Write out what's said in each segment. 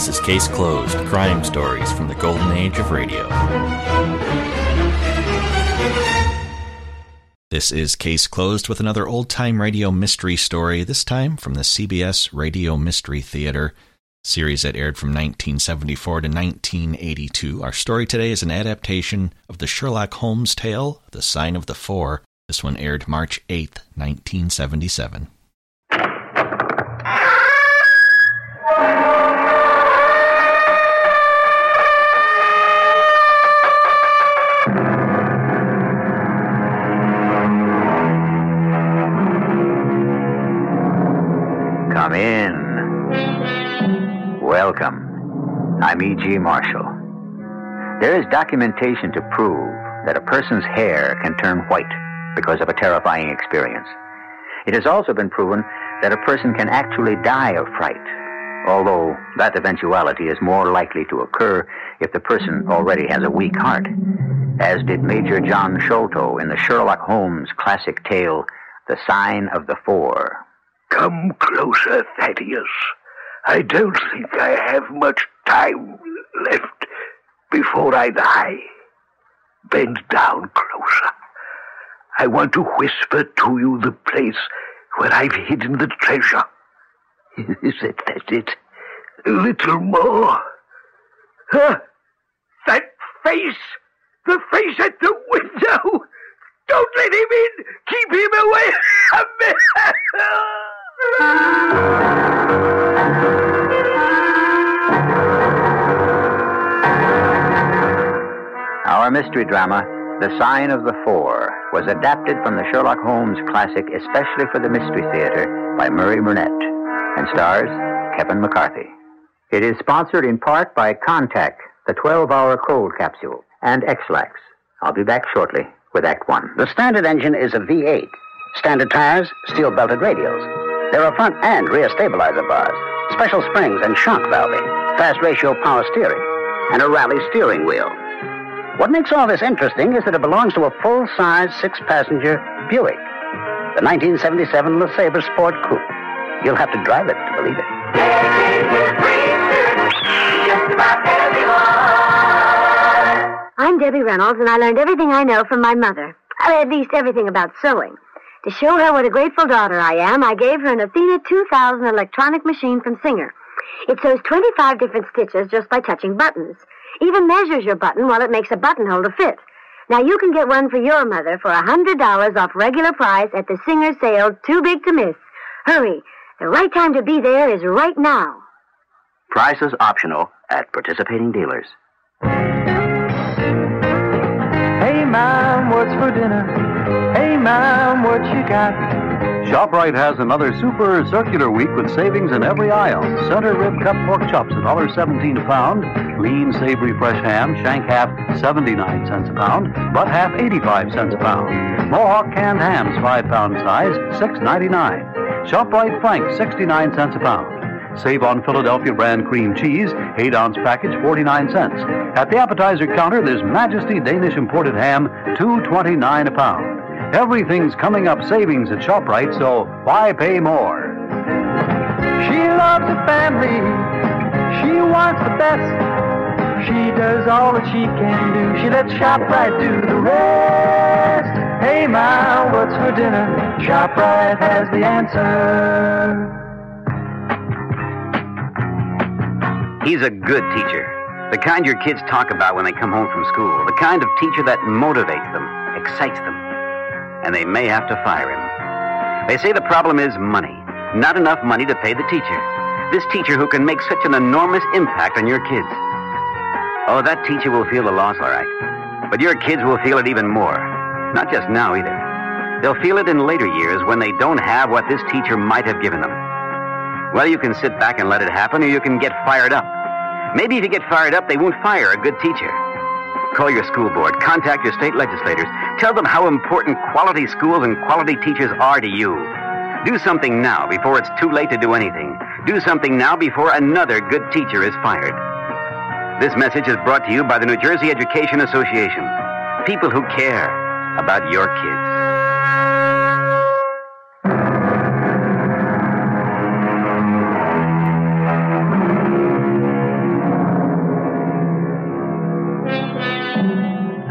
This is Case Closed Crime Stories from the Golden Age of Radio. This is Case Closed with another old time radio mystery story, this time from the CBS Radio Mystery Theater series that aired from 1974 to 1982. Our story today is an adaptation of the Sherlock Holmes tale, The Sign of the Four. This one aired March 8th, 1977. I'm E.G. Marshall. There is documentation to prove that a person's hair can turn white because of a terrifying experience. It has also been proven that a person can actually die of fright, although that eventuality is more likely to occur if the person already has a weak heart, as did Major John Sholto in the Sherlock Holmes classic tale, The Sign of the Four. Come closer, Thaddeus. I don't think I have much time left before I die. Bend down closer. I want to whisper to you the place where I've hidden the treasure. Is it that it? A little more. Huh? That face! The face at the window! Don't let him in! Keep him away from me! Our mystery drama, The Sign of the Four, was adapted from the Sherlock Holmes classic especially for the Mystery Theater by Murray Burnett and stars Kevin McCarthy. It is sponsored in part by Contac, the 12 hour cold capsule, and Ex-Lax. I'll be back shortly with Act One. The standard engine is a V8. Standard tires, steel belted radials. There are front and rear stabilizer bars, special springs and shock valving, fast ratio power steering, and a rally steering wheel. What makes all this interesting is that it belongs to a full size six passenger Buick, the 1977 LeSabre Sport Coupe. You'll have to drive it to believe it. I'm Debbie Reynolds, and I learned everything I know from my mother. At least everything about sewing. To show her what a grateful daughter I am, I gave her an Athena 2000 electronic machine from Singer. It sews 25 different stitches just by touching buttons. Even measures your button while it makes a buttonhole to fit. Now you can get one for your mother for a $100 off regular price at the Singer sale Too Big to Miss. Hurry. The right time to be there is right now. Prices optional at participating dealers. Hey, Mom, what's for dinner? Hey, Mom, what you got? ShopRite has another super circular week with savings in every aisle. Center rib cut pork chops, $1.17 a pound. Lean, savory, fresh ham, shank half, 79 cents a pound. Butt half, 85 cents a pound. Mohawk canned hams, 5 pound size, $6.99. ShopRite Frank, 69 cents a pound. Save on Philadelphia brand cream cheese, 8 ounce package, 49 cents. At the appetizer counter, there's Majesty Danish imported ham, 2.29 a pound. Everything's coming up savings at ShopRite, so why pay more? She loves her family. She wants the best. She does all that she can do. She lets ShopRite do the rest. Hey, Mom, what's for dinner? ShopRite has the answer. He's a good teacher. The kind your kids talk about when they come home from school. The kind of teacher that motivates them, excites them. And they may have to fire him. They say the problem is money. Not enough money to pay the teacher. This teacher who can make such an enormous impact on your kids. Oh, that teacher will feel the loss, all right. But your kids will feel it even more. Not just now, either. They'll feel it in later years when they don't have what this teacher might have given them. Well, you can sit back and let it happen, or you can get fired up. Maybe if you get fired up, they won't fire a good teacher. Call your school board, contact your state legislators, Tell them how important quality schools and quality teachers are to you. Do something now before it's too late to do anything. Do something now before another good teacher is fired. This message is brought to you by the New Jersey Education Association. People who care about your kids.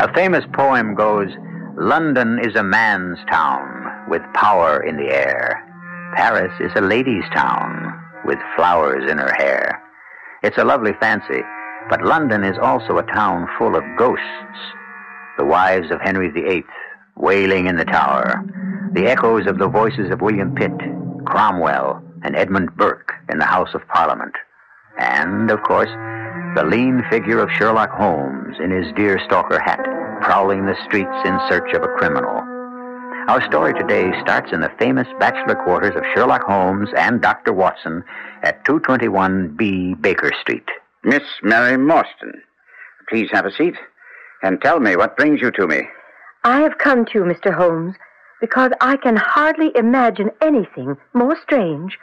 A famous poem goes London is a man's town with power in the air. Paris is a lady's town with flowers in her hair. It's a lovely fancy, but London is also a town full of ghosts. The wives of Henry VIII wailing in the tower, the echoes of the voices of William Pitt, Cromwell, and Edmund Burke in the House of Parliament. And, of course, the lean figure of Sherlock Holmes in his deerstalker hat, prowling the streets in search of a criminal. Our story today starts in the famous bachelor quarters of Sherlock Holmes and Dr. Watson at 221B Baker Street. Miss Mary Morstan, please have a seat and tell me what brings you to me. I have come to you, Mr. Holmes, because I can hardly imagine anything more strange,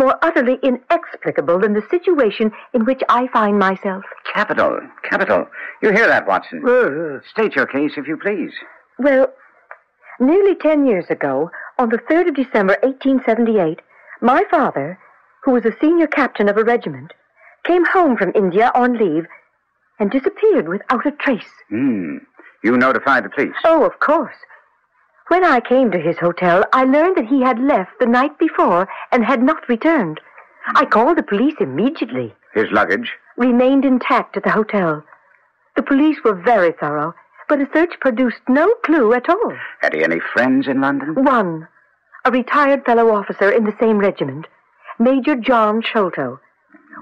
more utterly inexplicable than the situation in which I find myself. Capital, capital. You hear that, Watson? Uh, State your case, if you please. Well, nearly ten years ago, on the 3rd of December, 1878, my father, who was a senior captain of a regiment, came home from India on leave and disappeared without a trace. Hmm. You notified the police. Oh, of course. When I came to his hotel, I learned that he had left the night before and had not returned. I called the police immediately. His luggage? Remained intact at the hotel. The police were very thorough, but a search produced no clue at all. Had he any friends in London? One, a retired fellow officer in the same regiment, Major John Sholto.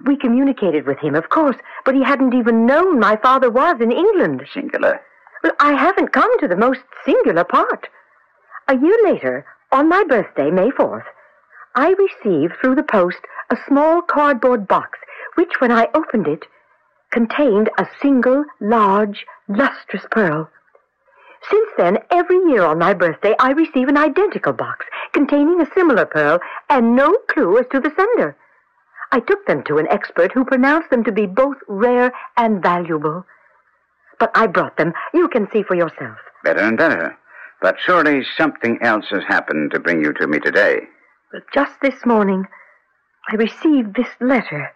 We communicated with him, of course, but he hadn't even known my father was in England. Singular. Well, I haven't come to the most singular part. A year later, on my birthday, May 4th, I received through the post a small cardboard box, which, when I opened it, contained a single, large, lustrous pearl. Since then, every year on my birthday, I receive an identical box containing a similar pearl and no clue as to the sender. I took them to an expert who pronounced them to be both rare and valuable. But I brought them. You can see for yourself. Better and better. But surely something else has happened to bring you to me today. But just this morning, I received this letter.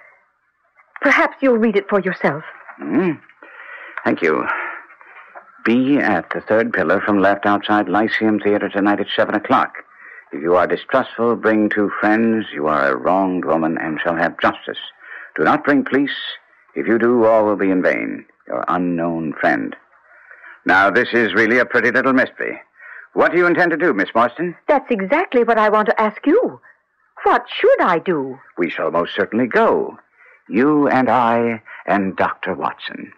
Perhaps you'll read it for yourself. Hmm? Thank you. Be at the third pillar from left outside Lyceum Theater tonight at seven o'clock. If you are distrustful, bring two friends. You are a wronged woman and shall have justice. Do not bring police. If you do, all will be in vain. Your unknown friend. Now, this is really a pretty little mystery. What do you intend to do, Miss Morstan? That's exactly what I want to ask you. What should I do? We shall most certainly go. You and I and Dr. Watson.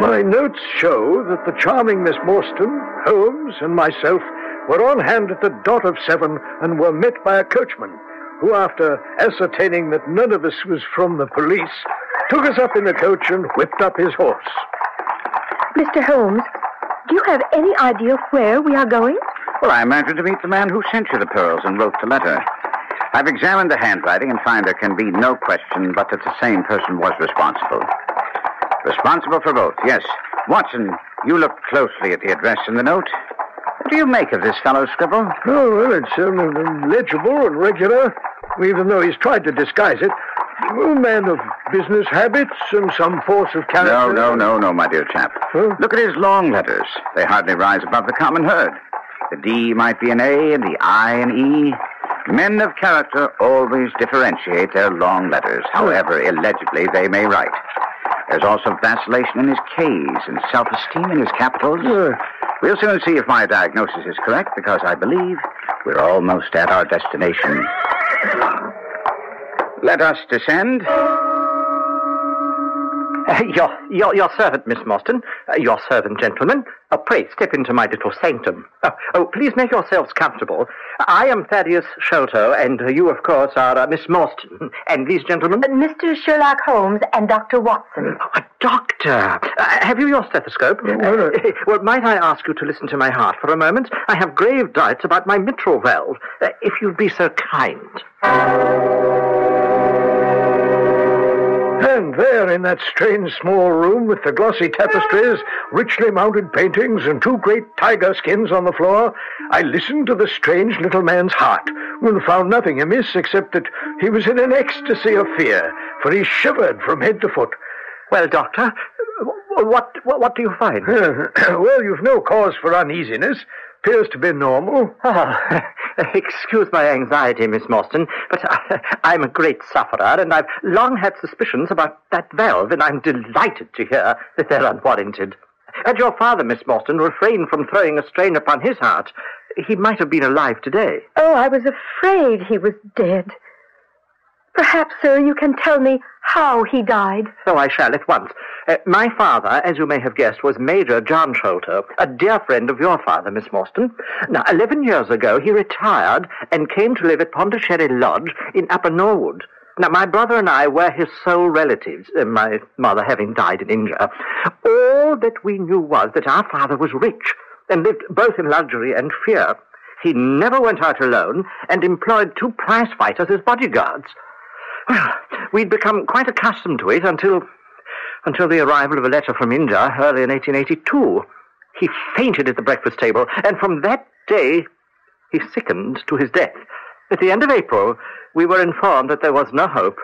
My notes show that the charming Miss Morstan, Holmes, and myself were on hand at the dot of seven and were met by a coachman who, after ascertaining that none of us was from the police, took us up in the coach and whipped up his horse. Mr. Holmes, do you have any idea where we are going? Well, I imagine to meet the man who sent you the pearls and wrote the letter. I've examined the handwriting and find there can be no question but that the same person was responsible. Responsible for both, yes. Watson, you look closely at the address in the note. What do you make of this fellow's scribble? Oh, well, it's um, legible and regular, even though he's tried to disguise it. A man of business habits and some force of character. No, no, no, no, my dear chap. Huh? Look at his long letters. They hardly rise above the common herd. The D might be an A and the I an E. Men of character always differentiate their long letters, however illegibly they may write. There's also vacillation in his K's and self-esteem in his capitals. We'll soon see if my diagnosis is correct, because I believe we're almost at our destination. Let us descend. Uh, your, your, your servant, Miss Morstan. Uh, your servant, gentlemen. Uh, pray, step into my little sanctum. Oh, oh, please make yourselves comfortable. I am Thaddeus Sholto, and uh, you, of course, are uh, Miss Morstan. And these gentlemen? Mr. Sherlock Holmes and Dr. Watson. A doctor. Uh, have you your stethoscope? no. Uh, well, might I ask you to listen to my heart for a moment? I have grave doubts about my mitral valve. Uh, if you'd be so kind. And there, in that strange small room with the glossy tapestries, richly mounted paintings, and two great tiger skins on the floor, I listened to the strange little man's heart and found nothing amiss except that he was in an ecstasy of fear, for he shivered from head to foot. Well, Doctor, what, what, what do you find? well, you've no cause for uneasiness. Appears to be normal. Oh, excuse my anxiety, Miss Morstan, but I, I'm a great sufferer, and I've long had suspicions about that valve, and I'm delighted to hear that they're unwarranted. Had your father, Miss Morstan, refrained from throwing a strain upon his heart, he might have been alive today. Oh, I was afraid he was dead. Perhaps, sir, you can tell me how he died. So I shall at once. Uh, my father, as you may have guessed, was Major John Sholto, a dear friend of your father, Miss Morstan. Now, eleven years ago, he retired and came to live at Pondicherry Lodge in Upper Norwood. Now, my brother and I were his sole relatives, uh, my mother having died in India. All that we knew was that our father was rich and lived both in luxury and fear. He never went out alone and employed two prize fighters as bodyguards. Well, we'd become quite accustomed to it until until the arrival of a letter from India early in 1882. He fainted at the breakfast table, and from that day he sickened to his death. At the end of April, we were informed that there was no hope,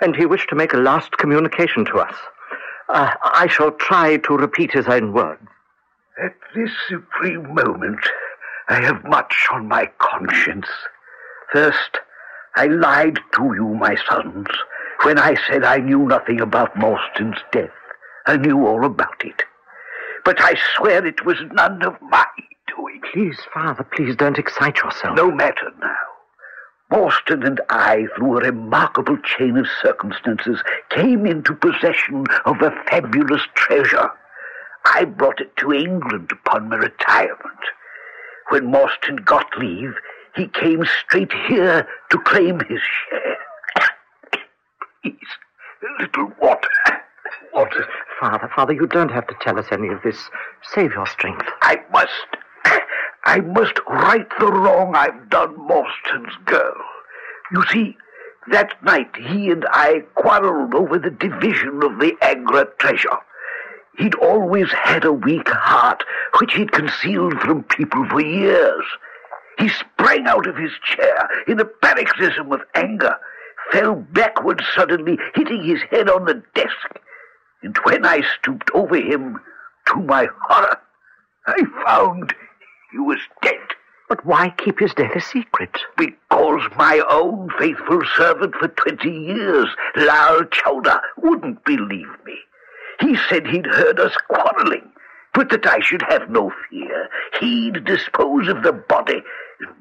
and he wished to make a last communication to us. Uh, I shall try to repeat his own words. At this supreme moment, I have much on my conscience. First, I lied to you, my sons, when I said I knew nothing about Morstan's death. I knew all about it. But I swear it was none of my doing. Please, Father, please don't excite yourself. No matter now. Morstan and I, through a remarkable chain of circumstances, came into possession of a fabulous treasure. I brought it to England upon my retirement. When Morstan got leave, he came straight here to claim his share. Please, a little water. Water. Father, Father, you don't have to tell us any of this. Save your strength. I must. I must right the wrong I've done Morstan's girl. You see, that night he and I quarreled over the division of the Agra treasure. He'd always had a weak heart, which he'd concealed from people for years. He sprang out of his chair in a paroxysm of anger, fell backward suddenly, hitting his head on the desk. And when I stooped over him, to my horror, I found he was dead. But why keep his death a secret? Because my own faithful servant for twenty years, Lal Chowdar, wouldn't believe me. He said he'd heard us quarreling, but that I should have no fear. He'd dispose of the body.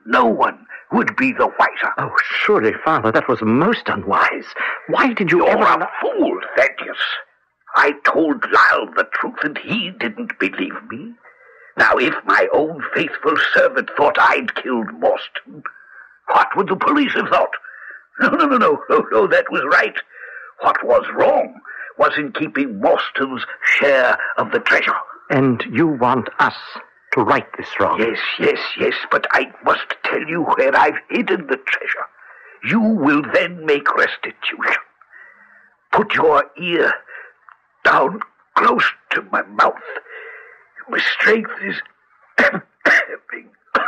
No one would be the wiser. Oh, surely, Father, that was most unwise. Why did you You're ever... a fool, Thaddeus. I told Lal the truth, and he didn't believe me. Now, if my own faithful servant thought I'd killed Morstan, what would the police have thought? No, no, no, no, no, no, that was right. What was wrong was in keeping Morstan's share of the treasure. And you want us to right this wrong? Yes, yes, yes, but I must tell you where I've hidden the treasure. You will then make restitution. Put your ear down close to my mouth. My strength is ebbing.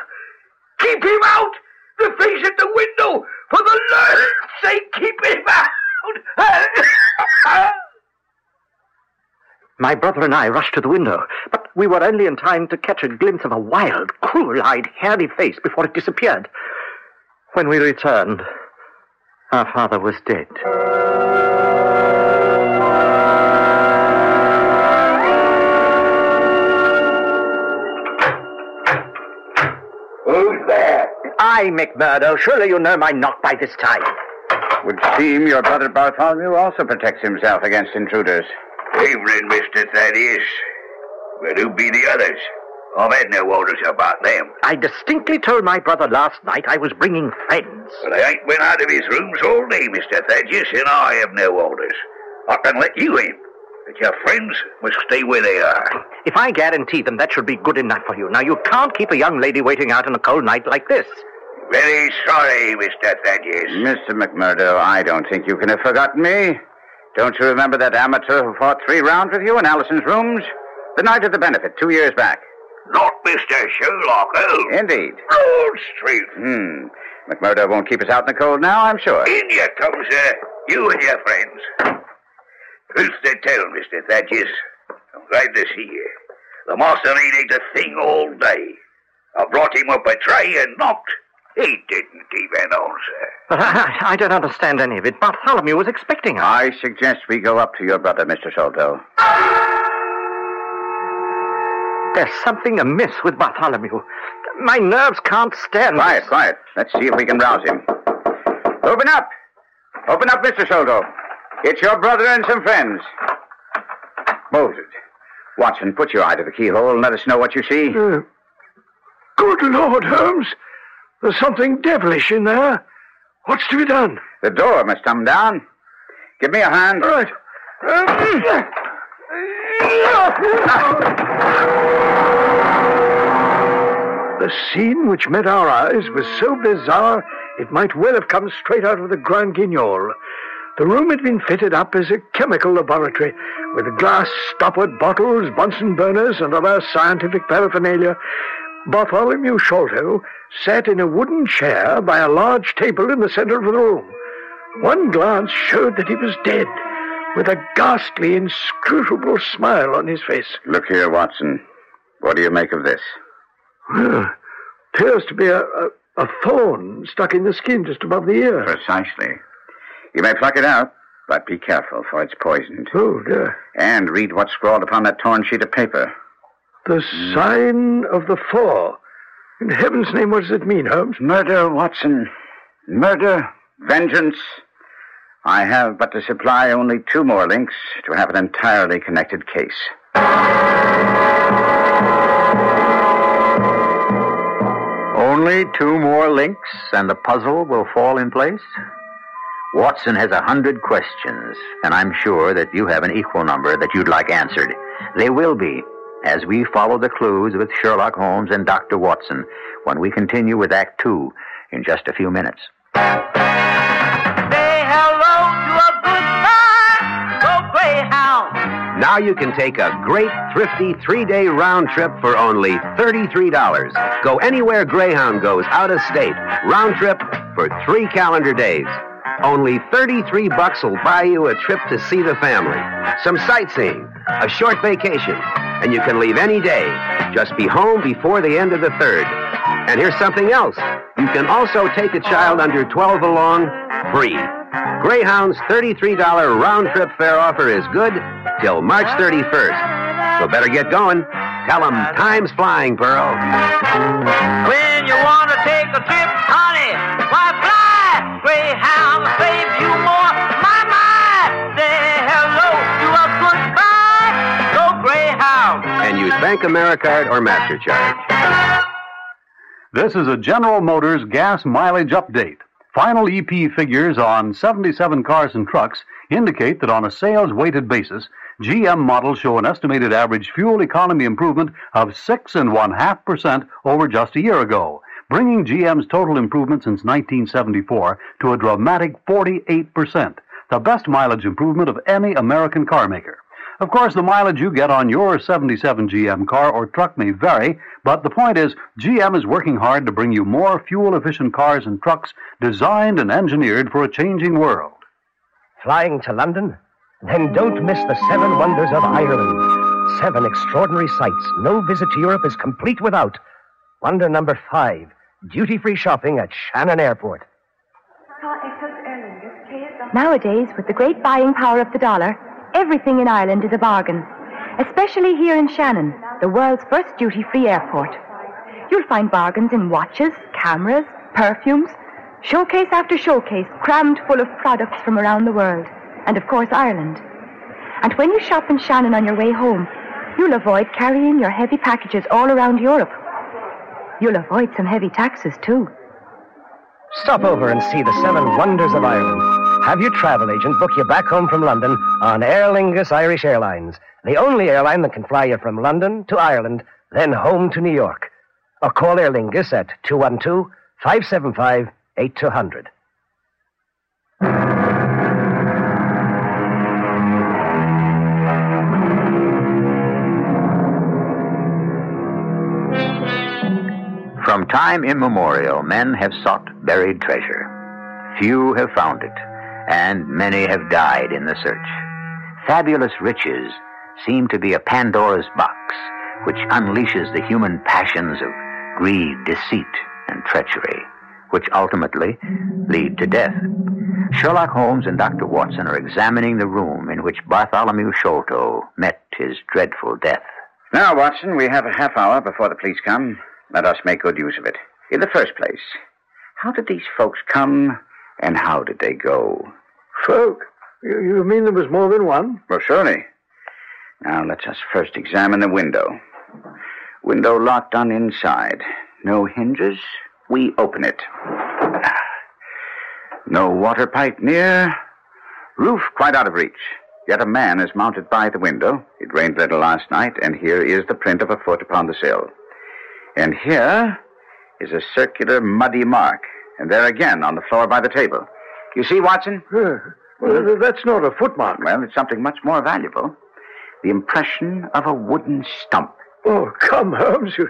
Keep him out! The face at the window! For the Lord's sake, keep him out! My brother and I rushed to the window, but we were only in time to catch a glimpse of a wild, cruel-eyed, hairy face before it disappeared. When we returned, our father was dead. Who's there? I, McMurdo. Surely you know my knock by this time. Would seem your brother Bartholomew also protects himself against intruders. Evening, Mr. Thaddeus. Where do be the others? I've had no orders about them. I distinctly told my brother last night I was bringing friends. But I ain't been out of his rooms all day, Mr. Thaddeus, and I have no orders. I can let you in, but your friends must stay where they are. If I guarantee them, that should be good enough for you. Now, you can't keep a young lady waiting out on a cold night like this. Very sorry, Mr. Thaddeus. Mr. McMurdo, I don't think you can have forgotten me. Don't you remember that amateur who fought three rounds with you in Allison's rooms? The night of the benefit, two years back. Not Mr. Sherlock Holmes. Indeed. Broad Street. Hmm. McMurdo won't keep us out in the cold now, I'm sure. In you come, sir. You and your friends. Truth to tell, Mr. Thaddeus, I'm glad to see you. The master ain't ate a thing all day. I brought him up a tray and knocked. He didn't even answer. But I, I don't understand any of it. Bartholomew was expecting us. I suggest we go up to your brother, Mr. Sholto. There's something amiss with Bartholomew. My nerves can't stand Quiet, quiet. Let's see if we can rouse him. Open up. Open up, Mr. Sholto. It's your brother and some friends. Moses. Watson, put your eye to the keyhole and let us know what you see. Uh, good Lord, Holmes. There's something devilish in there. What's to be done? The door must come down. Give me a hand. All right. The scene which met our eyes was so bizarre it might well have come straight out of the Grand Guignol. The room had been fitted up as a chemical laboratory, with glass stoppered bottles, Bunsen burners, and other scientific paraphernalia. Bartholomew Sholto sat in a wooden chair by a large table in the center of the room. One glance showed that he was dead, with a ghastly, inscrutable smile on his face. Look here, Watson. What do you make of this? Well, appears to be a, a, a thorn stuck in the skin just above the ear. Precisely. You may pluck it out, but be careful, for it's poisoned. Oh, dear. And read what's scrawled upon that torn sheet of paper. The hmm. sign of the four. In heaven's name, what does it mean, Holmes? Murder, Watson. Murder, vengeance. I have but to supply only two more links to have an entirely connected case. Only two more links, and the puzzle will fall in place? Watson has a hundred questions, and I'm sure that you have an equal number that you'd like answered. They will be, as we follow the clues with Sherlock Holmes and Dr. Watson when we continue with Act Two in just a few minutes. Say hello to a goodbye, go Greyhound. Now you can take a great, thrifty three day round trip for only $33. Go anywhere Greyhound goes out of state, round trip for three calendar days. Only 33 bucks will buy you a trip to see the family, some sightseeing, a short vacation, and you can leave any day. Just be home before the end of the third. And here's something else. You can also take a child under 12 along free. Greyhound's $33 round trip fare offer is good till March 31st. So better get going. Tell them time's flying, Pearl. When you want to take a trip, honey, why fly? Greyhound will save you more. My, my, say hello to a goodbye, go Greyhound. And use Bank Americard or MasterCharge. This is a General Motors gas mileage update. Final EP figures on 77 cars and trucks indicate that on a sales weighted basis, GM models show an estimated average fuel economy improvement of six and one half percent over just a year ago, bringing GM's total improvement since 1974 to a dramatic 48 percent, the best mileage improvement of any American car maker. Of course, the mileage you get on your 77 GM car or truck may vary, but the point is, GM is working hard to bring you more fuel efficient cars and trucks designed and engineered for a changing world. Flying to London? Then don't miss the seven wonders of Ireland. Seven extraordinary sights no visit to Europe is complete without. Wonder number five duty free shopping at Shannon Airport. Nowadays, with the great buying power of the dollar, everything in Ireland is a bargain. Especially here in Shannon, the world's first duty free airport. You'll find bargains in watches, cameras, perfumes, showcase after showcase crammed full of products from around the world, and of course Ireland. And when you shop in Shannon on your way home, you'll avoid carrying your heavy packages all around Europe. You'll avoid some heavy taxes too. Stop over and see the seven wonders of Ireland. Have your travel agent book you back home from London on Aer Lingus Irish Airlines, the only airline that can fly you from London to Ireland, then home to New York. Or call Aer Lingus at 212 575 8200. Time immemorial, men have sought buried treasure. Few have found it, and many have died in the search. Fabulous riches seem to be a Pandora's box which unleashes the human passions of greed, deceit, and treachery, which ultimately lead to death. Sherlock Holmes and Dr. Watson are examining the room in which Bartholomew Sholto met his dreadful death. Now, Watson, we have a half hour before the police come. Let us make good use of it. In the first place, how did these folks come and how did they go? Folk? You, you mean there was more than one? Well, surely. Now, let us first examine the window. Window locked on inside. No hinges. We open it. No water pipe near. Roof quite out of reach. Yet a man is mounted by the window. It rained little last night, and here is the print of a foot upon the sill. And here is a circular muddy mark. And there again on the floor by the table. You see, Watson? Well, that's not a footmark. Well, it's something much more valuable. The impression of a wooden stump. Oh, come, Holmes. You,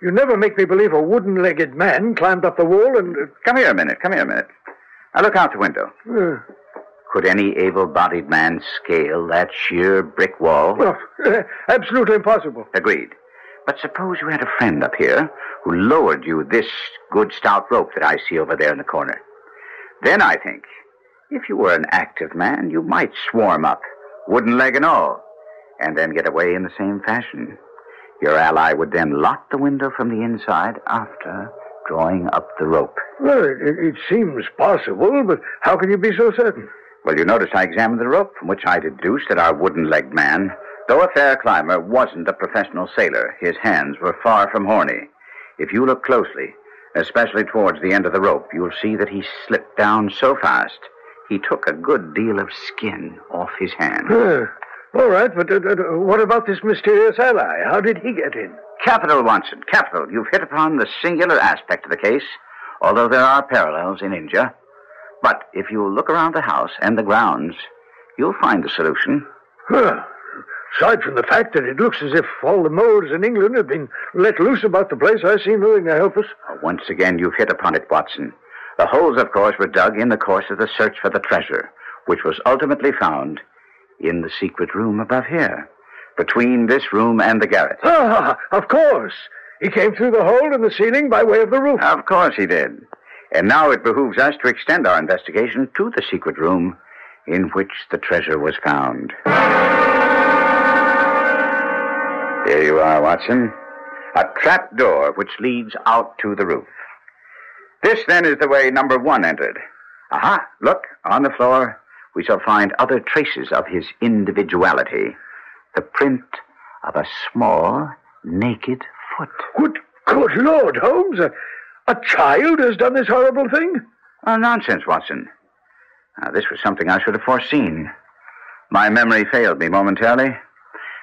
you never make me believe a wooden legged man climbed up the wall and. Uh, Come here a minute. Come here a minute. Now look out the window. uh, Could any able bodied man scale that sheer brick wall? well, uh, absolutely impossible. Agreed. But suppose you had a friend up here who lowered you this good stout rope that I see over there in the corner. Then I think, if you were an active man, you might swarm up, wooden leg and all, and then get away in the same fashion. Your ally would then lock the window from the inside after drawing up the rope. Well, it, it seems possible, but how can you be so certain? Well, you notice I examined the rope, from which I deduced that our wooden legged man, though a fair climber, wasn't a professional sailor. His hands were far from horny. If you look closely, especially towards the end of the rope, you'll see that he slipped down so fast he took a good deal of skin off his hand. Uh, all right, but uh, uh, what about this mysterious ally? How did he get in? Capital, Watson, capital. You've hit upon the singular aspect of the case, although there are parallels in India. But if you look around the house and the grounds, you'll find the solution. Well, aside from the fact that it looks as if all the moles in England have been let loose about the place, I see nothing to help us. Once again, you've hit upon it, Watson. The holes, of course, were dug in the course of the search for the treasure, which was ultimately found in the secret room above here, between this room and the garret. Ah, of course. He came through the hole in the ceiling by way of the roof. Of course he did. And now it behooves us to extend our investigation to the secret room in which the treasure was found. Here you are, Watson. A trap door which leads out to the roof. This, then, is the way number one entered. Aha, look, on the floor, we shall find other traces of his individuality. The print of a small, naked foot. Good, good Lord, Holmes. A, a child has done this horrible thing? Oh, nonsense, Watson. Now, this was something I should have foreseen. My memory failed me momentarily.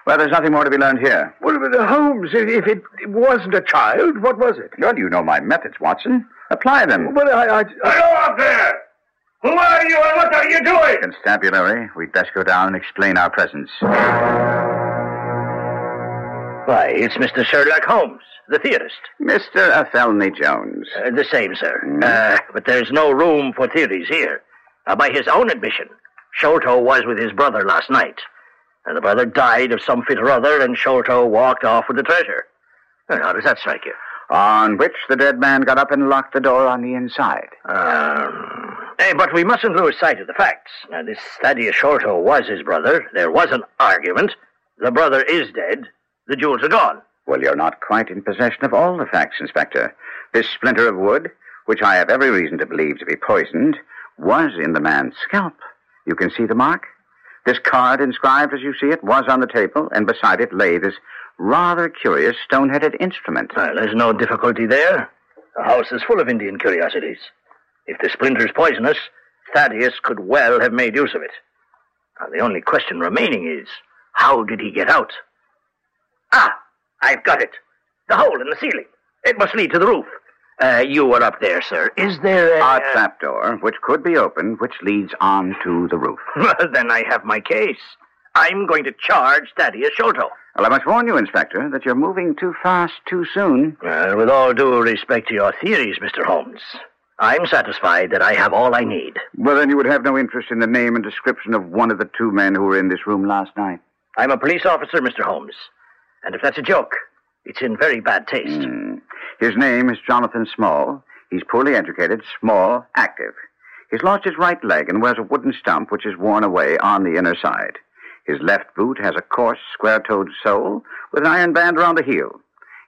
Well, there's nothing more to be learned here. Well, but, uh, Holmes, if, if it wasn't a child, what was it? Well, you know my methods, Watson. Apply them. Well, I, I, Hello up there! Who are you and what are you doing? Constabulary, we'd best go down and explain our presence. Why, it's Mr. Sherlock Holmes, the theorist. Mr. Athelney Jones. Uh, the same, sir. Uh, but there's no room for theories here. Uh, by his own admission, Sholto was with his brother last night. And the brother died of some fit or other, and Sholto walked off with the treasure. Uh, how does that strike you? On which the dead man got up and locked the door on the inside. Um, eh, but we mustn't lose sight of the facts. Now, this Thaddeus Sholto was his brother. There was an argument. The brother is dead. The jewels are gone. Well, you're not quite in possession of all the facts, Inspector. This splinter of wood, which I have every reason to believe to be poisoned, was in the man's scalp. You can see the mark? This card, inscribed as you see it, was on the table, and beside it lay this rather curious stone headed instrument. Well, there's no difficulty there. The house is full of Indian curiosities. If the splinter's poisonous, Thaddeus could well have made use of it. Now, the only question remaining is how did he get out? Ah, I've got it. The hole in the ceiling. It must lead to the roof. Uh, you were up there, sir. Is there a. A trapdoor, which could be opened, which leads on to the roof. Well, then I have my case. I'm going to charge Thaddeus Sholto. Well, I must warn you, Inspector, that you're moving too fast too soon. Well, with all due respect to your theories, Mr. Holmes, I'm satisfied that I have all I need. Well, then you would have no interest in the name and description of one of the two men who were in this room last night. I'm a police officer, Mr. Holmes. And if that's a joke, it's in very bad taste. Hmm. His name is Jonathan Small. He's poorly educated, small, active. He's lost his right leg and wears a wooden stump which is worn away on the inner side. His left boot has a coarse, square toed sole with an iron band around the heel.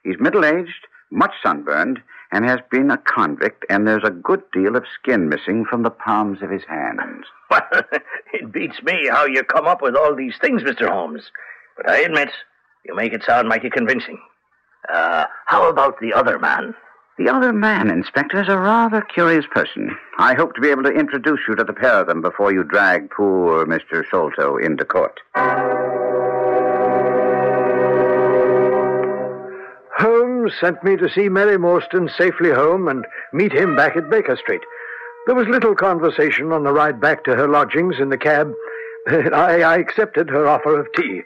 He's middle aged, much sunburned, and has been a convict, and there's a good deal of skin missing from the palms of his hands. Well, it beats me how you come up with all these things, Mr. Holmes. But I admit, you make it sound mighty convincing. Uh, how about the other man? The other man, Inspector, is a rather curious person. I hope to be able to introduce you to the pair of them before you drag poor Mr. Sholto into court. Holmes sent me to see Mary Morstan safely home and meet him back at Baker Street. There was little conversation on the ride back to her lodgings in the cab. I, I accepted her offer of tea.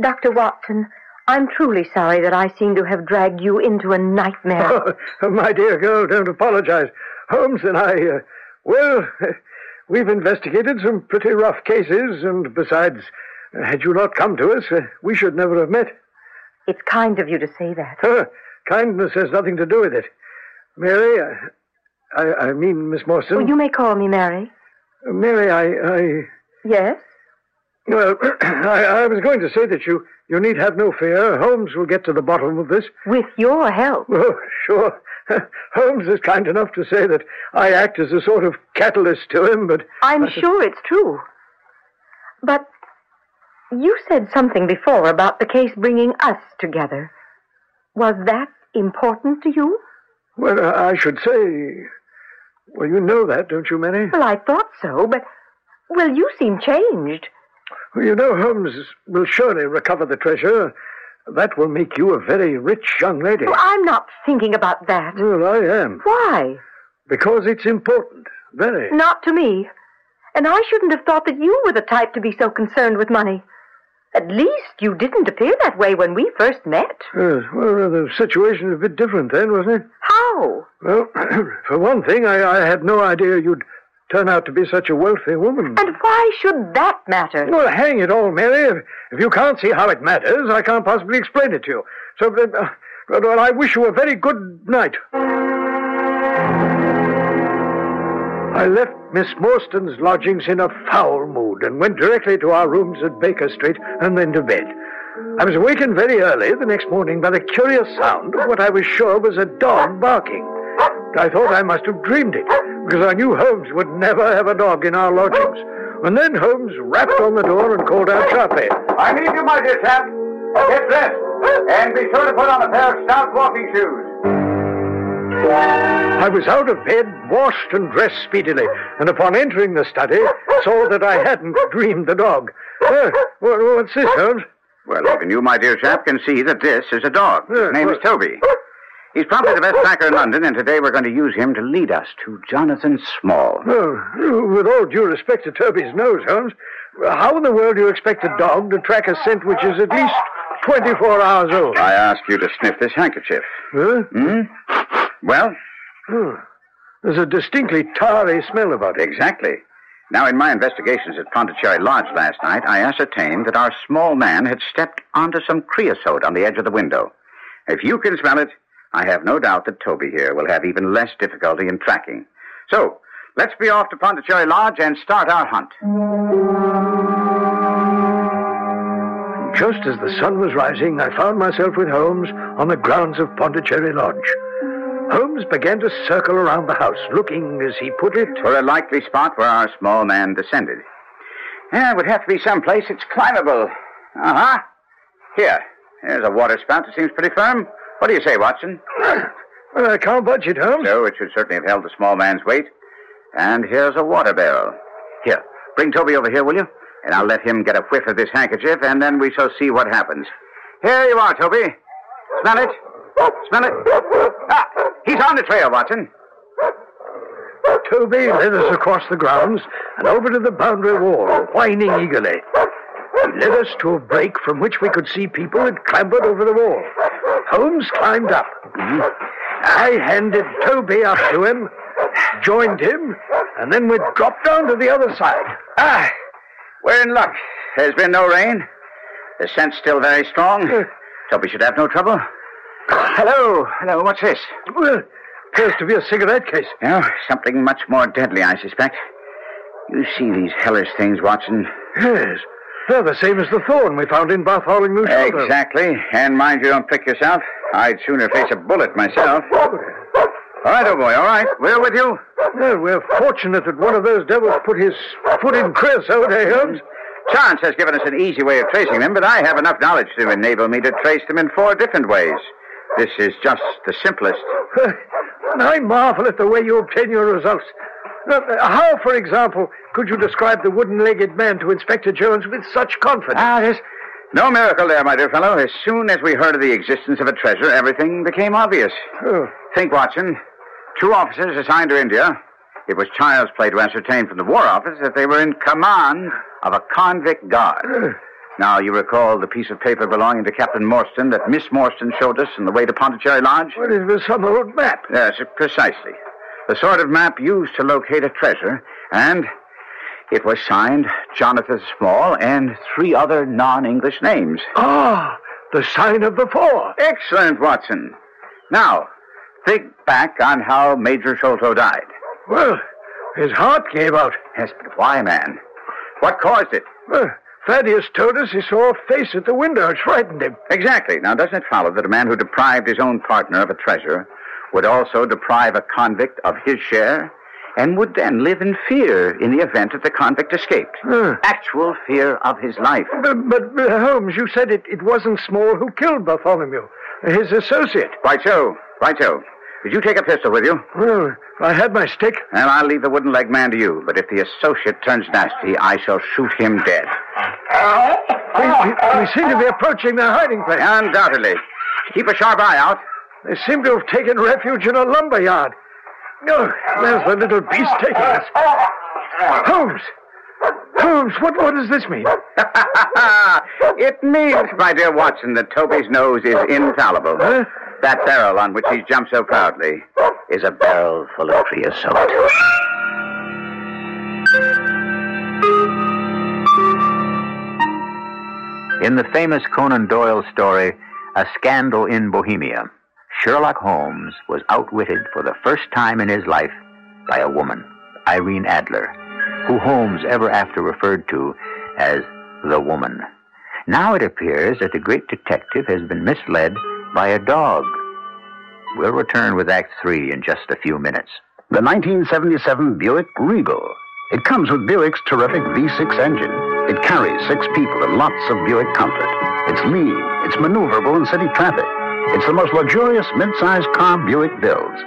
Dr. Watson, I'm truly sorry that I seem to have dragged you into a nightmare. Oh, my dear girl, don't apologize. Holmes and I, uh, well, we've investigated some pretty rough cases, and besides, had you not come to us, uh, we should never have met. It's kind of you to say that. Uh, kindness has nothing to do with it. Mary, I, I, I mean, Miss Morstan. Oh, you may call me Mary. Mary, I, I. Yes? Well, I, I was going to say that you, you need have no fear. Holmes will get to the bottom of this. With your help. Oh, sure. Holmes is kind enough to say that I act as a sort of catalyst to him, but. I'm sure it's true. But you said something before about the case bringing us together. Was that important to you? Well, I should say. Well, you know that, don't you, Mary? Well, I thought so, but. Well, you seem changed. Well, you know, Holmes will surely recover the treasure. That will make you a very rich young lady. Well, I'm not thinking about that. Well, I am. Why? Because it's important. Very. Not to me. And I shouldn't have thought that you were the type to be so concerned with money. At least you didn't appear that way when we first met. Yes, well, uh, the situation was a bit different then, wasn't it? How? Well, for one thing, I, I had no idea you'd turn out to be such a wealthy woman. And why should that matter? Well, hang it all, Mary. If, if you can't see how it matters, I can't possibly explain it to you. So, uh, well, I wish you a very good night. I left Miss Morstan's lodgings in a foul mood and went directly to our rooms at Baker Street and then to bed. I was awakened very early the next morning by the curious sound of what I was sure was a dog barking. I thought I must have dreamed it, because I knew Holmes would never have a dog in our lodgings. And then Holmes rapped on the door and called out sharply, I need you, my dear chap. Get dressed. And be sure to put on a pair of stout walking shoes. I was out of bed, washed and dressed speedily, and upon entering the study, saw that I hadn't dreamed the dog. Uh, what, what's this, Holmes? Well, even you, my dear chap, can see that this is a dog. His name is Toby. He's probably the best tracker in London, and today we're going to use him to lead us to Jonathan Small. Oh, with all due respect to Toby's nose, Holmes, how in the world do you expect a dog to track a scent which is at least 24 hours old? I ask you to sniff this handkerchief. Huh? Hmm? Well? Oh, there's a distinctly tarry smell about it. Exactly. Now, in my investigations at Pondicherry Lodge last night, I ascertained that our small man had stepped onto some creosote on the edge of the window. If you can smell it, I have no doubt that Toby here will have even less difficulty in tracking. So, let's be off to Pondicherry Lodge and start our hunt. Just as the sun was rising, I found myself with Holmes on the grounds of Pondicherry Lodge. Holmes began to circle around the house, looking, as he put it, for a likely spot where our small man descended. Yeah, it would have to be someplace it's climbable. Uh huh. Here. Here's a water spout that seems pretty firm. What do you say, Watson? Well, I can't budge it, Holmes. So it should certainly have held the small man's weight. And here's a water barrel. Here, bring Toby over here, will you? And I'll let him get a whiff of this handkerchief, and then we shall see what happens. Here you are, Toby. Smell it. Smell it. Ah, he's on the trail, Watson. Toby led us across the grounds and over to the boundary wall, whining eagerly. He led us to a break from which we could see people had clambered over the wall. Holmes climbed up. I handed Toby up to him, joined him, and then we dropped down to the other side. Ah, we're in luck. There's been no rain. The scent's still very strong. So we should have no trouble. Hello, hello, what's this? Well, appears to be a cigarette case. No, something much more deadly, I suspect. You see these hellish things, Watson? Yes. The same as the thorn we found in Bartholomew shoulder. Exactly. And mind you don't prick yourself. I'd sooner face a bullet myself. All right, old boy, all right. We're with you. Well, we're fortunate that one of those devils put his foot in creosote, eh, Holmes? Chance has given us an easy way of tracing them, but I have enough knowledge to enable me to trace them in four different ways. This is just the simplest. And I marvel at the way you obtain your results. How, for example, could you describe the wooden-legged man to Inspector Jones with such confidence? Ah, there's no miracle there, my dear fellow. As soon as we heard of the existence of a treasure, everything became obvious. Oh. Think, Watson. Two officers assigned to India. It was child's play to ascertain from the War Office that they were in command of a convict guard. Now, you recall the piece of paper belonging to Captain Morstan that Miss Morstan showed us on the way to Pondicherry Lodge? Well, it was some old map. Yes, precisely. The sort of map used to locate a treasure, and it was signed Jonathan Small and three other non-English names. Ah, the sign of the four. Excellent, Watson. Now, think back on how Major Sholto died. Well, his heart gave out. Yes, but why, man? What caused it? Well, Thaddeus told us he saw a face at the window. It frightened him. Exactly. Now, doesn't it follow that a man who deprived his own partner of a treasure would also deprive a convict of his share and would then live in fear in the event that the convict escaped? Actual fear of his life. But, but uh, Holmes, you said it, it wasn't Small who killed Bartholomew. His associate. Right so. Right so. Did you take a pistol with you? Well, I had my stick. And I'll leave the wooden leg man to you. But if the associate turns nasty, I shall shoot him dead. We, we, we seem to be approaching their hiding place. Undoubtedly. Keep a sharp eye out. They seem to have taken refuge in a lumber yard. Oh, there's the little beast taking us. Holmes! Holmes, what, what does this mean? it means, my dear Watson, that Toby's nose is infallible. That barrel on which he's jumped so proudly is a barrel full of creosote. In the famous Conan Doyle story, A Scandal in Bohemia, Sherlock Holmes was outwitted for the first time in his life by a woman, Irene Adler, who Holmes ever after referred to as the woman. Now it appears that the great detective has been misled by a dog. We'll return with Act Three in just a few minutes. The 1977 Buick Regal. It comes with Buick's terrific V6 engine. It carries six people and lots of Buick comfort. It's lean, it's maneuverable in city traffic. It's the most luxurious mid-sized car Buick builds.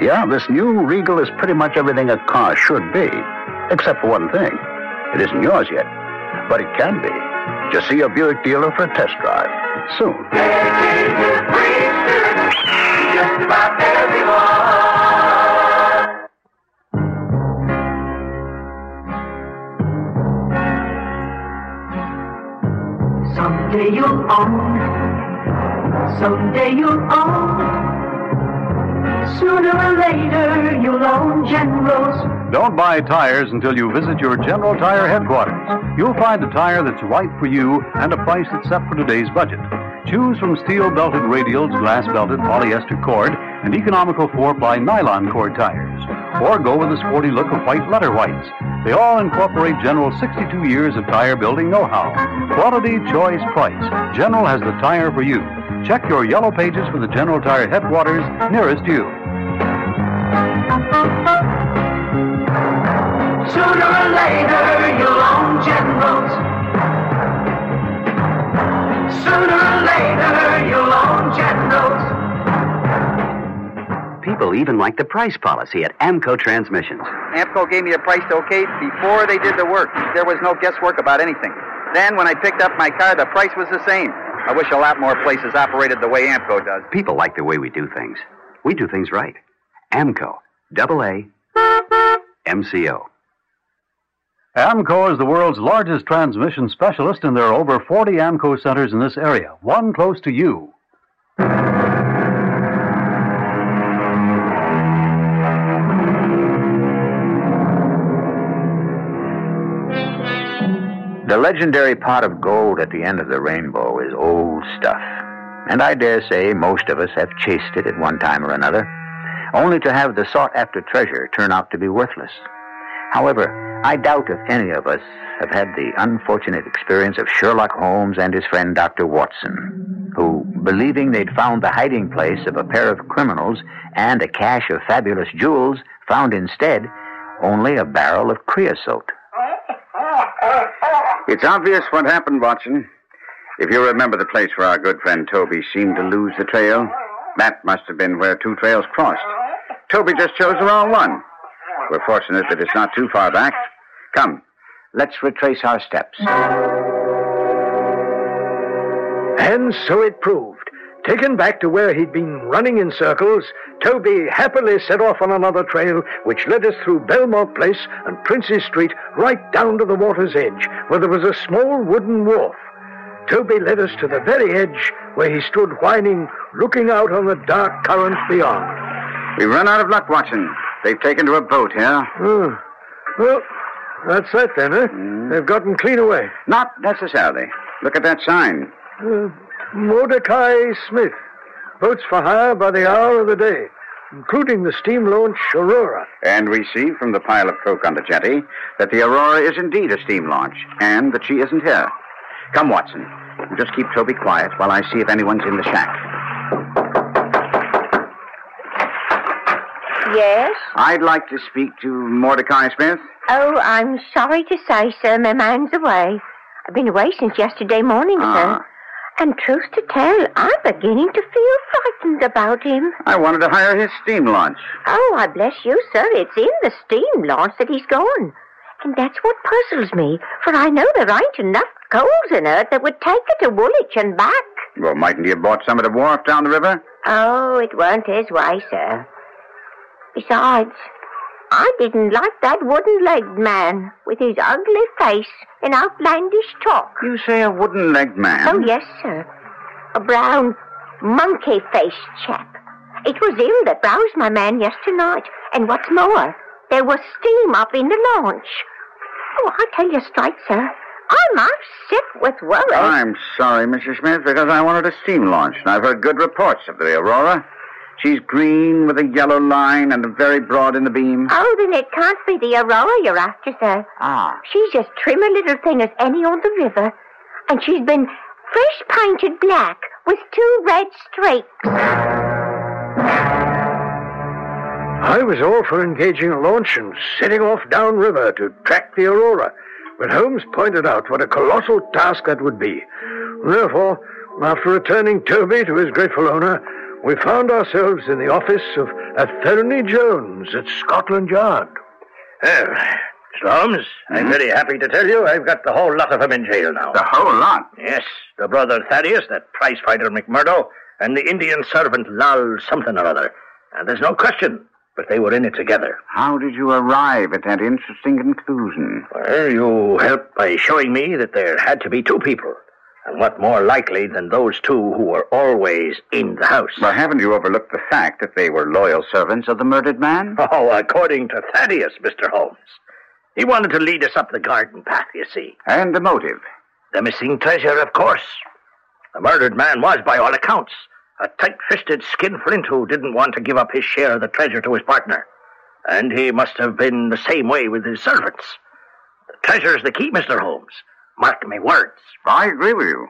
Yeah, this new Regal is pretty much everything a car should be, except for one thing. It isn't yours yet, but it can be. Just see a Buick dealer for a test drive soon. Someday you'll own. Someday you'll own. Sooner or later you'll own Generals. Don't buy tires until you visit your General Tire headquarters. You'll find a tire that's right for you and a price that's set for today's budget. Choose from steel belted radials, glass belted polyester cord, and economical four ply nylon cord tires. Or go with the sporty look of white letter whites. They all incorporate General's 62 years of tire building know how. Quality, choice, price. General has the tire for you. Check your yellow pages for the General Tire headquarters nearest you. Sooner or later you'll own Generals. Sooner or later you'll own Generals. People even like the price policy at AAMCO Transmissions. AAMCO gave me a price okay before they did the work. There was no guesswork about anything. Then, when I picked up my car, the price was the same. I wish a lot more places operated the way AAMCO does. People like the way we do things. We do things right. AAMCO. Double A. MCO. AAMCO is the world's largest transmission specialist, and there are over 40 AAMCO centers in this area, one close to you. The legendary pot of gold at the end of the rainbow is old stuff, and I dare say most of us have chased it at one time or another, only to have the sought after treasure turn out to be worthless. However, I doubt if any of us have had the unfortunate experience of Sherlock Holmes and his friend Dr. Watson, who, believing they'd found the hiding place of a pair of criminals and a cache of fabulous jewels, found instead only a barrel of creosote. It's obvious what happened, Watson. If you remember the place where our good friend Toby seemed to lose the trail, that must have been where two trails crossed. Toby just chose the wrong one. We're fortunate that it's not too far back. Come, let's retrace our steps. And so it proved. Taken back to where he'd been running in circles, Toby happily set off on another trail which led us through Belmont Place and Prince's Street right down to the water's edge, where there was a small wooden wharf. Toby led us to the very edge where he stood whining, looking out on the dark current beyond. We've run out of luck, Watson. They've taken to a boat here. Oh. Well, that's that then, eh? They've gotten clean away. Not necessarily. Look at that sign. Uh, Mordecai Smith. Boats for hire by the hour of the day, including the steam launch Aurora. And we see from the pile of coke on the jetty that the Aurora is indeed a steam launch, and that she isn't here. Come, Watson. Just keep Toby quiet while I see if anyone's in the shack. Yes? I'd like to speak to Mordecai Smith. Oh, I'm sorry to say, sir, my man's away. I've been away since yesterday morning, Ah. sir. And truth to tell, I'm beginning to feel frightened about him. I wanted to hire his steam launch. Oh, I bless you, sir. It's in the steam launch that he's gone. And that's what puzzles me, for I know there ain't enough coals in it that would take it to Woolwich and back. Well, mightn't he have bought some at a wharf down the river? Oh, it weren't his way, sir. Besides, I didn't like that wooden-legged man with his ugly face and outlandish talk. You say a wooden-legged man? Oh, yes, sir. A brown, monkey-faced chap. It was him that roused my man yesterday night. And what's more, there was steam up in the launch. Oh, I tell you straight, sir, I'm upset with worry. I'm sorry, Mrs. Smith, because I wanted a steam launch, and I've heard good reports of the Aurora. She's green with a yellow line and very broad in the beam. Oh, then it can't be the Aurora you're after, sir. Ah. She's as trim a little thing as any on the river. And she's been fresh painted black with two red streaks. I was all for engaging a launch and setting off downriver to track the Aurora, but Holmes pointed out what a colossal task that would be. Therefore, after returning Toby to his grateful owner, we found ourselves in the office of Athelney Jones at Scotland Yard. Well, Mr. Holmes, I'm hmm? very happy to tell you I've got the whole lot of them in jail now. The whole lot? Yes, the brother Thaddeus, that prize fighter McMurdo, and the Indian servant Lal something or other. And there's no question, but they were in it together. How did you arrive at that interesting conclusion? Well, you helped by showing me that there had to be two people. And what more likely than those two who were always in the house? Well, haven't you overlooked the fact that they were loyal servants of the murdered man? Oh, according to Thaddeus, Mr. Holmes. He wanted to lead us up the garden path, you see. And the motive? The missing treasure, of course. The murdered man was, by all accounts, a tight-fisted skinflint who didn't want to give up his share of the treasure to his partner. And he must have been the same way with his servants. The treasure's the key, Mr. Holmes. Mark my words. I agree with you.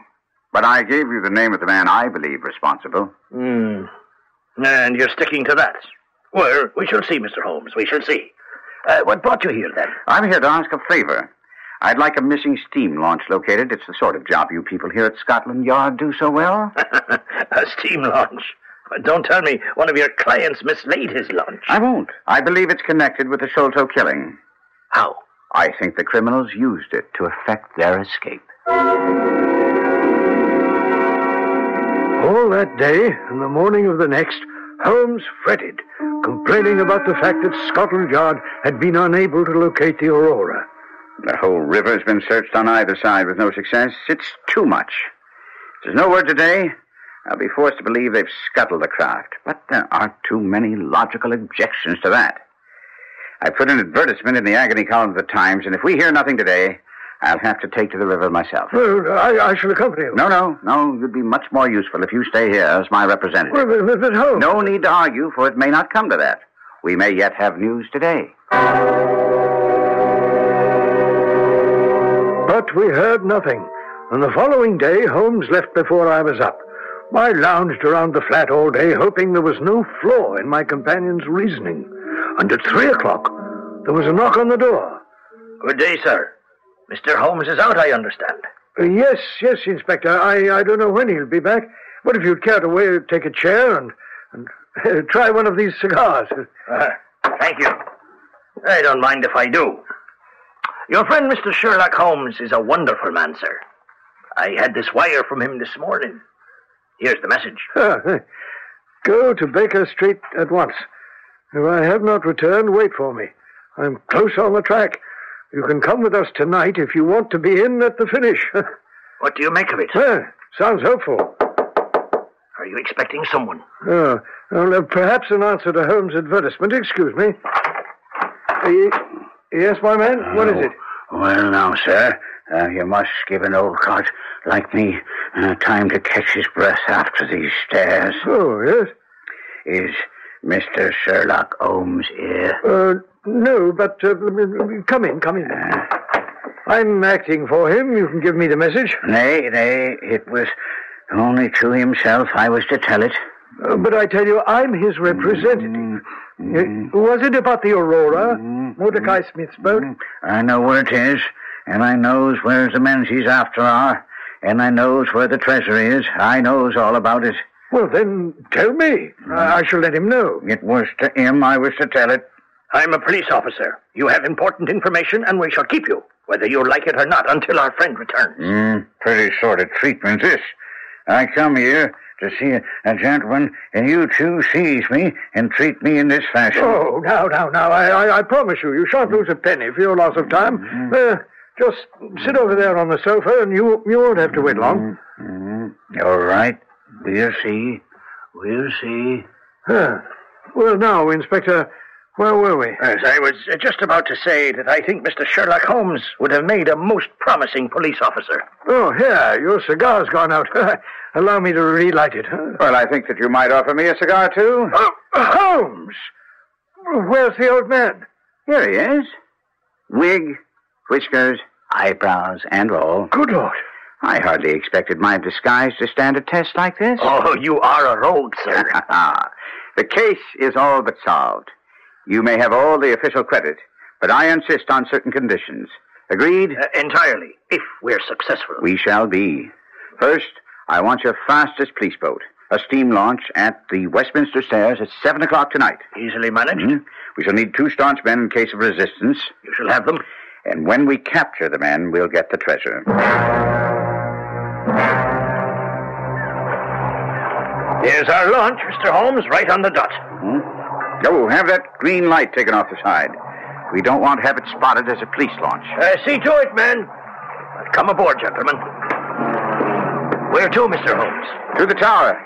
But I gave you the name of the man I believe responsible. Hmm. And you're sticking to that. Well, we shall see, Mr. Holmes. We shall see. Uh, what brought you here, then? I'm here to ask a favor. I'd like a missing steam launch located. It's the sort of job you people here at Scotland Yard do so well. a steam launch. Don't tell me one of your clients mislaid his launch. I won't. I believe it's connected with the Sholto killing. How? I think the criminals used it to effect their escape. All that day and the morning of the next, Holmes fretted, complaining about the fact that Scotland Yard had been unable to locate the Aurora. The whole river's been searched on either side with no success. It's too much. If there's no word today, I'll be forced to believe they've scuttled the craft. But there aren't too many logical objections to that. I put an advertisement in the agony column of the Times, and if we hear nothing today, I'll have to take to the river myself. Well, I, I shall accompany you. No, no, no. You'd be much more useful if you stay here as my representative. Well, but, but how? No need to argue, for it may not come to that. We may yet have news today. But we heard nothing. And the following day, Holmes left before I was up. I lounged around the flat all day, hoping there was no flaw in my companion's reasoning. And at three o'clock, there was a knock on the door. Good day, sir. Mr. Holmes is out, I understand. Uh, yes, yes, Inspector. I, I don't know when he'll be back. But if you'd care to wait, take a chair and, and uh, try one of these cigars. Uh, thank you. I don't mind if I do. Your friend, Mr. Sherlock Holmes, is a wonderful man, sir. I had this wire from him this morning. Here's the message. Ah, Go to Baker Street at once. If I have not returned, wait for me. I'm close on the track. You can come with us tonight if you want to be in at the finish. What do you make of it? Well, sounds hopeful. Are you expecting someone? Oh, well, uh, perhaps an answer to Holmes' advertisement. Excuse me. Uh, yes, my man? What is it? Well, now, sir, uh, you must give an old cot like me uh, time to catch his breath after these stairs. Oh, yes? Is Mr. Sherlock Holmes here? Uh, no, but uh, come in, come in. I'm acting for him. You can give me the message. Nay, nay, it was only to himself I was to tell it. Uh, but I tell you, I'm his representative. Mm-hmm. Uh, was it about the Aurora? Mordecai Smith's boat? I know where it is, and I knows where the men he's after are, and I knows where the treasure is. I knows all about it. Well, then tell me. I I shall let him know. It was to him I was to tell it. I'm a police officer. You have important information, and we shall keep you, whether you like it or not, until our friend returns. Mm, pretty sort of treatment, this. I come here to see a, a gentleman, and you two seize me and treat me in this fashion. Oh, now, now, now. I, I, I promise you, you shan't lose a penny for your loss of time. Mm-hmm. Uh, just sit over there on the sofa, and you you won't have to wait long. Mm-hmm. All right. We'll see. We'll see. Huh. Well, now, Inspector, where were we? As I was uh, just about to say that I think Mr. Sherlock Holmes would have made a most promising police officer. Oh, here, your cigar's gone out. Allow me to relight it. Well, I think that you might offer me a cigar, too. Oh, Holmes! Where's the old man? Here he is. Wig, whiskers, eyebrows, and all. Good Lord. I hardly expected my disguise to stand a test like this. Oh, you are a rogue, sir. the case is all but solved. You may have all the official credit, but I insist on certain conditions. Agreed? Uh, entirely, if we're successful. We shall be. First, I want your fastest police boat, a steam launch at the Westminster Stairs at 7 o'clock tonight. Easily managed. Mhm. We shall need two staunch men in case of resistance. You shall have them. And when we capture the men, we'll get the treasure. Here's our launch, Mr. Holmes, right on the dot. Hmm? Oh, have that green light taken off the side. We don't want to have it spotted as a police launch. Uh, see to it, men. Come aboard, gentlemen. Where to, Mr. Holmes? To the tower.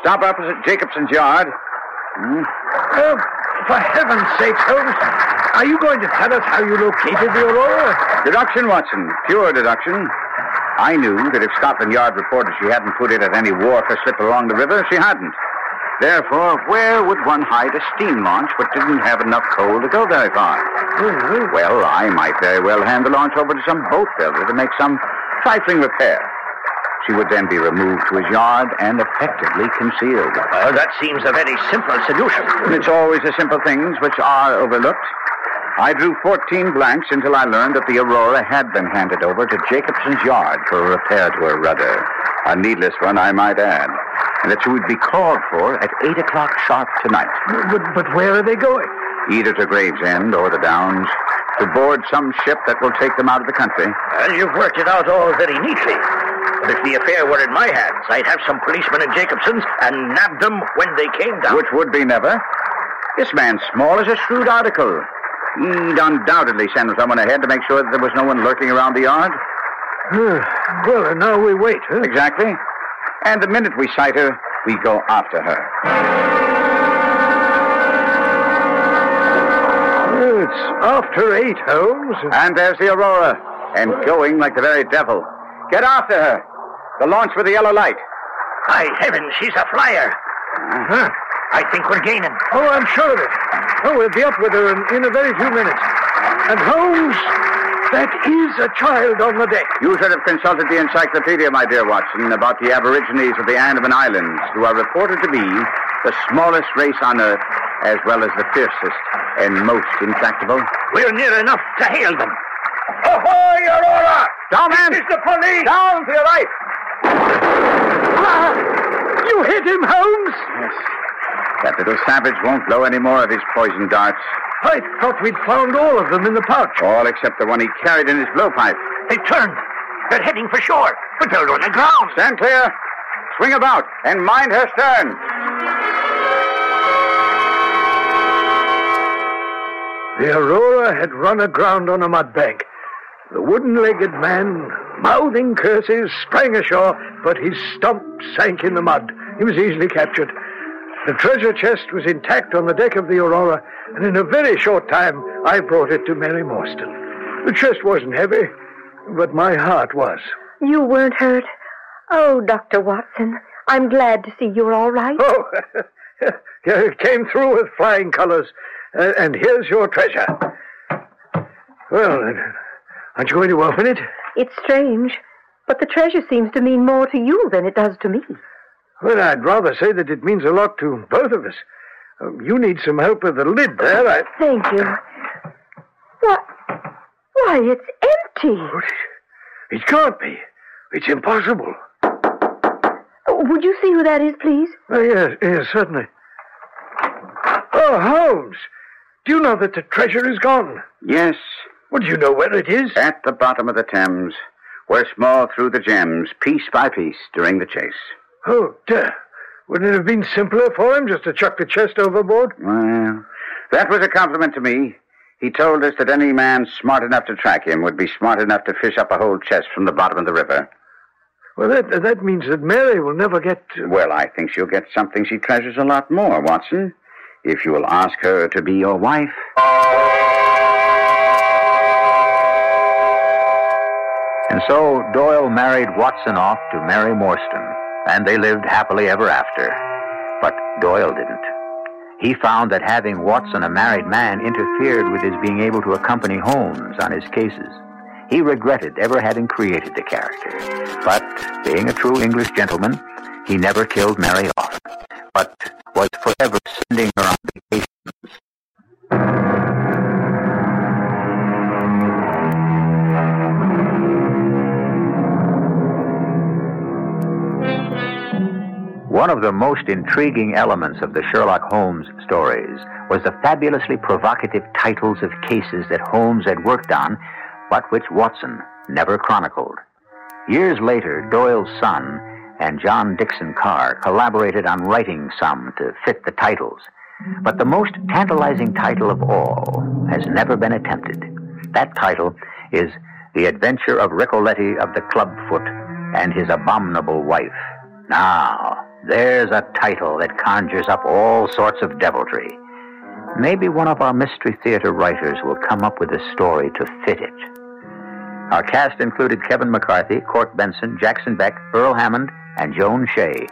Stop opposite Jacobson's yard. Hmm? Oh, for heaven's sake, Holmes, are you going to tell us how you located the Aurora? Deduction, Watson. Pure deduction. I knew that if Scotland Yard reported she hadn't put it at any wharf or slip along the river, she hadn't. Therefore, where would one hide a steam launch which didn't have enough coal to go very far? Mm-hmm. Well, I might very well hand the launch over to some boat builder to make some trifling repair. She would then be removed to his yard and effectively concealed. Well, that seems a very simple solution. It's always the simple things which are overlooked. I drew 14 blanks until I learned that the Aurora had been handed over to Jacobson's yard for a repair to her rudder. A needless one, I might add. And that she would be called for at 8 o'clock sharp tonight. But, but where are they going? Either to Gravesend or the Downs. To board some ship that will take them out of the country. Well, you've worked it out all very neatly. But if the affair were in my hands, I'd have some policemen in Jacobson's and nab them when they came down. Which would be never. This man Small is a shrewd article. He'd undoubtedly send someone ahead to make sure that there was no one lurking around the yard. well, and now we wait, huh? Exactly. And the minute we sight her, we go after her. It's after eight, Holmes. And there's the Aurora. and going like the very devil. Get after her. The launch with the yellow light. By heaven, she's a flyer. Huh. I think we're gaining. Oh, I'm sure of it. Oh, we'll be up with her in, in a very few minutes. And Holmes, that is a child on the deck. You should have consulted the encyclopedia, my dear Watson, about the Aborigines of the Andaman Islands, who are reported to be the smallest race on Earth, as well as the fiercest and most intractable. We're near enough to hail them. Ahoy, Aurora! Down, man! This is the police! Down to your right! Ah, you hit him, Holmes? Yes. That little savage won't blow any more of his poison darts. I thought we'd found all of them in the pouch. All except the one he carried in his blowpipe. They turned. They're heading for shore, but they're on the ground. Stand clear. Swing about and mind her stern. The Aurora had run aground on a mud bank. The wooden legged man, mouthing curses, sprang ashore, but his stump sank in the mud. He was easily captured. The treasure chest was intact on the deck of the Aurora, and in a very short time I brought it to Mary Morstan. The chest wasn't heavy, but my heart was. You weren't hurt. Oh, Dr. Watson, I'm glad to see you're all right. Oh, it came through with flying colors. Uh, and here's your treasure. Well, aren't you going to open it? It's strange, but the treasure seems to mean more to you than it does to me. Well, I'd rather say that it means a lot to both of us. Uh, you need some help with the lid there. I... Thank you. What? Why, it's empty. It can't be. It's impossible. Would you see who that is, please? Oh, yes, yes, certainly. Oh, Holmes. Do you know that the treasure is gone? Yes. Well, do you know where it is? At the bottom of the Thames, where Small threw the gems, piece by piece, during the chase. Oh, dear. Wouldn't it have been simpler for him just to chuck the chest overboard? Well, that was a compliment to me. He told us that any man smart enough to track him would be smart enough to fish up a whole chest from the bottom of the river. Well, that, that means that Mary will never get. To... Well, I think she'll get something she treasures a lot more, Watson if you will ask her to be your wife. And so Doyle married Watson off to Mary Morstan, and they lived happily ever after. But Doyle didn't. He found that having Watson, a married man, interfered with his being able to accompany Holmes on his cases. He regretted ever having created the character. But, being a true English gentleman, he never killed Mary off, but was forever sending her on vacations. One of the most intriguing elements of the Sherlock Holmes stories was the fabulously provocative titles of cases that Holmes had worked on, but which Watson never chronicled. Years later, Doyle's son and John Dickson Carr collaborated on writing some to fit the titles. But the most tantalizing title of all has never been attempted. That title is The Adventure of Ricoletti of the Clubfoot and His Abominable Wife. Now, there's a title that conjures up all sorts of deviltry. Maybe one of our Mystery Theater writers will come up with a story to fit it. Our cast included Kevin McCarthy, Court Benson, Jackson Beck, Earl Hammond, and Joan Shay.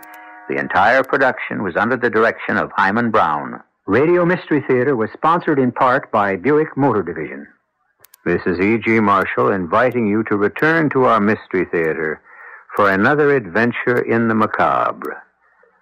The entire production was under the direction of Himan Brown. Radio Mystery Theater was sponsored in part by Buick Motor Division. This is E.G. Marshall inviting you to return to our Mystery Theater for another adventure in the macabre.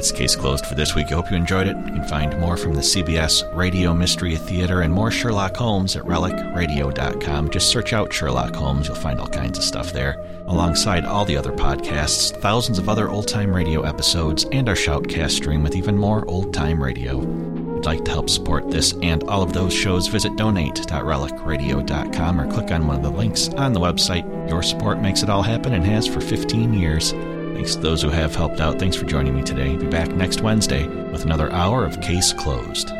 That's case closed for this week. I hope you enjoyed it. You can find more from the CBS Radio Mystery Theater and more Sherlock Holmes at relicradio.com. Just search out Sherlock Holmes. You'll find all kinds of stuff there. Alongside all the other podcasts, thousands of other old time radio episodes, and our Shoutcast stream with even more old time radio. If you'd like to help support this and all of those shows, visit donate.relicradio.com or click on one of the links on the website. Your support makes it all happen and has for 15 years. Thanks to those who have helped out. Thanks for joining me today. Be back next Wednesday with another hour of Case Closed.